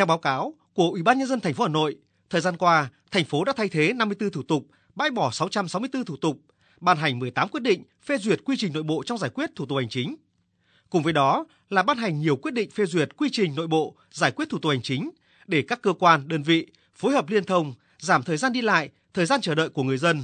Theo báo cáo của Ủy ban nhân dân thành phố Hà Nội, thời gian qua, thành phố đã thay thế 54 thủ tục, bãi bỏ 664 thủ tục, ban hành 18 quyết định phê duyệt quy trình nội bộ trong giải quyết thủ tục hành chính. Cùng với đó là ban hành nhiều quyết định phê duyệt quy trình nội bộ giải quyết thủ tục hành chính để các cơ quan, đơn vị phối hợp liên thông, giảm thời gian đi lại, thời gian chờ đợi của người dân.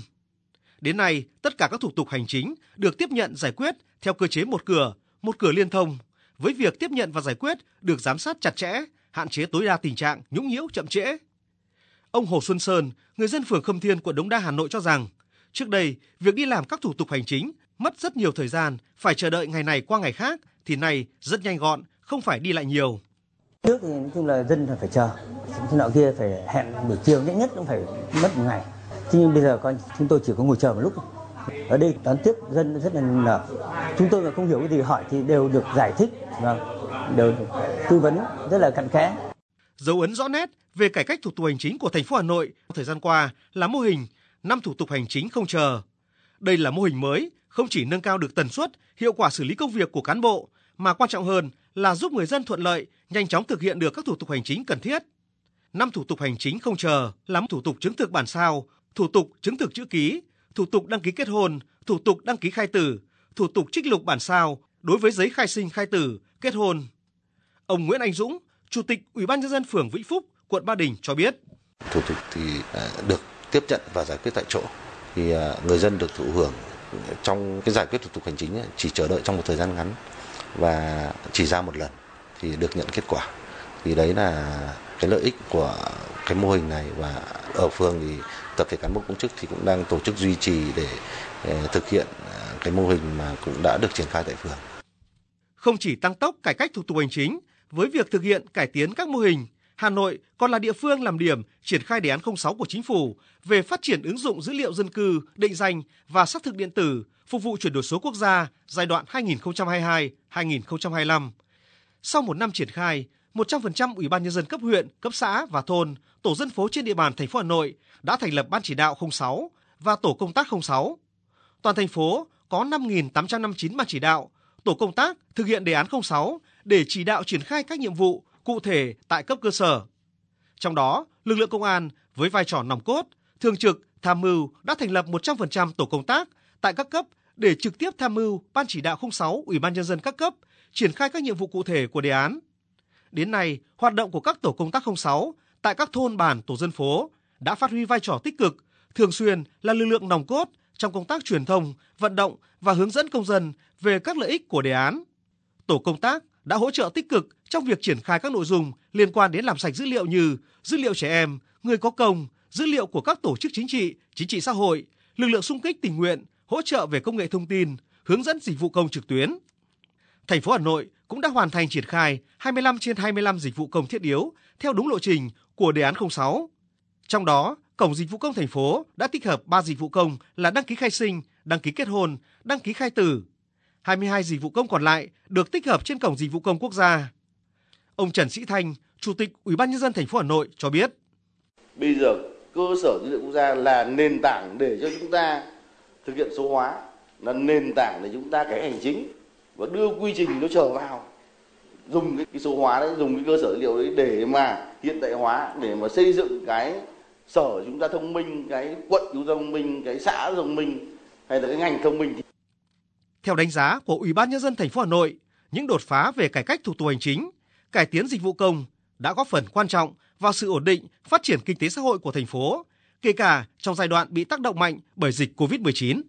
Đến nay, tất cả các thủ tục hành chính được tiếp nhận giải quyết theo cơ chế một cửa, một cửa liên thông, với việc tiếp nhận và giải quyết được giám sát chặt chẽ, hạn chế tối đa tình trạng nhũng nhiễu chậm trễ. Ông Hồ Xuân Sơn, người dân phường Khâm Thiên, quận Đống Đa, Hà Nội cho rằng, trước đây, việc đi làm các thủ tục hành chính mất rất nhiều thời gian, phải chờ đợi ngày này qua ngày khác, thì nay rất nhanh gọn, không phải đi lại nhiều. Trước thì nói chung là dân phải chờ, thế nọ kia phải hẹn buổi chiều nhất nhất cũng phải mất một ngày. Thế nhưng bây giờ con chúng tôi chỉ có ngồi chờ một lúc. Ở đây đón tiếp dân rất là nở. Chúng tôi mà không hiểu cái gì hỏi thì đều được giải thích Vâng đều được tư vấn rất là cặn kẽ. Dấu ấn rõ nét về cải cách thủ tục hành chính của thành phố Hà Nội thời gian qua là mô hình năm thủ tục hành chính không chờ. Đây là mô hình mới, không chỉ nâng cao được tần suất, hiệu quả xử lý công việc của cán bộ, mà quan trọng hơn là giúp người dân thuận lợi, nhanh chóng thực hiện được các thủ tục hành chính cần thiết. Năm thủ tục hành chính không chờ là thủ tục chứng thực bản sao, thủ tục chứng thực chữ ký, thủ tục đăng ký kết hôn, thủ tục đăng ký khai tử, thủ tục trích lục bản sao đối với giấy khai sinh khai tử, kết hôn. Ông Nguyễn Anh Dũng, Chủ tịch Ủy ban nhân dân phường Vĩnh Phúc, quận Ba Đình cho biết. Thủ tục thì à, được tiếp nhận và giải quyết tại chỗ thì à, người dân được thụ hưởng trong cái giải quyết thủ tục hành chính chỉ chờ đợi trong một thời gian ngắn và chỉ ra một lần thì được nhận kết quả thì đấy là cái lợi ích của cái mô hình này và ở phường thì tập thể cán bộ công chức thì cũng đang tổ chức duy trì để, để thực hiện à, cái mô hình mà cũng đã được triển khai tại phường. Không chỉ tăng tốc cải cách thủ tục hành chính, với việc thực hiện cải tiến các mô hình, Hà Nội còn là địa phương làm điểm triển khai đề án 06 của chính phủ về phát triển ứng dụng dữ liệu dân cư, định danh và xác thực điện tử phục vụ chuyển đổi số quốc gia giai đoạn 2022-2025. Sau một năm triển khai, 100% Ủy ban nhân dân cấp huyện, cấp xã và thôn, tổ dân phố trên địa bàn thành phố Hà Nội đã thành lập ban chỉ đạo 06 và tổ công tác 06. Toàn thành phố có 5.859 ban chỉ đạo, tổ công tác thực hiện đề án 06 để chỉ đạo triển khai các nhiệm vụ cụ thể tại cấp cơ sở. Trong đó, lực lượng công an với vai trò nòng cốt, thường trực, tham mưu đã thành lập 100% tổ công tác tại các cấp để trực tiếp tham mưu Ban chỉ đạo 06 Ủy ban nhân dân các cấp triển khai các nhiệm vụ cụ thể của đề án. Đến nay, hoạt động của các tổ công tác 06 tại các thôn bản tổ dân phố đã phát huy vai trò tích cực, thường xuyên là lực lượng nòng cốt trong công tác truyền thông, vận động và hướng dẫn công dân về các lợi ích của đề án. Tổ công tác đã hỗ trợ tích cực trong việc triển khai các nội dung liên quan đến làm sạch dữ liệu như dữ liệu trẻ em, người có công, dữ liệu của các tổ chức chính trị, chính trị xã hội, lực lượng xung kích tình nguyện, hỗ trợ về công nghệ thông tin, hướng dẫn dịch vụ công trực tuyến. Thành phố Hà Nội cũng đã hoàn thành triển khai 25 trên 25 dịch vụ công thiết yếu theo đúng lộ trình của đề án 06. Trong đó, Cổng Dịch vụ công thành phố đã tích hợp 3 dịch vụ công là đăng ký khai sinh, đăng ký kết hôn, đăng ký khai tử. 22 dịch vụ công còn lại được tích hợp trên Cổng Dịch vụ công quốc gia. Ông Trần Sĩ Thanh, Chủ tịch Ủy ban nhân dân thành phố Hà Nội cho biết: Bây giờ cơ sở dữ liệu quốc gia là nền tảng để cho chúng ta thực hiện số hóa, là nền tảng để chúng ta cái hành chính và đưa quy trình nó trở vào dùng cái, cái số hóa đấy dùng cái cơ sở dữ liệu đấy để mà hiện đại hóa để mà xây dựng cái sở chúng ta thông minh, cái quận chúng ta thông minh, cái xã thông minh, hay là cái ngành thông minh theo đánh giá của Ủy ban nhân dân thành phố Hà Nội, những đột phá về cải cách thủ tục hành chính, cải tiến dịch vụ công đã góp phần quan trọng vào sự ổn định, phát triển kinh tế xã hội của thành phố, kể cả trong giai đoạn bị tác động mạnh bởi dịch Covid-19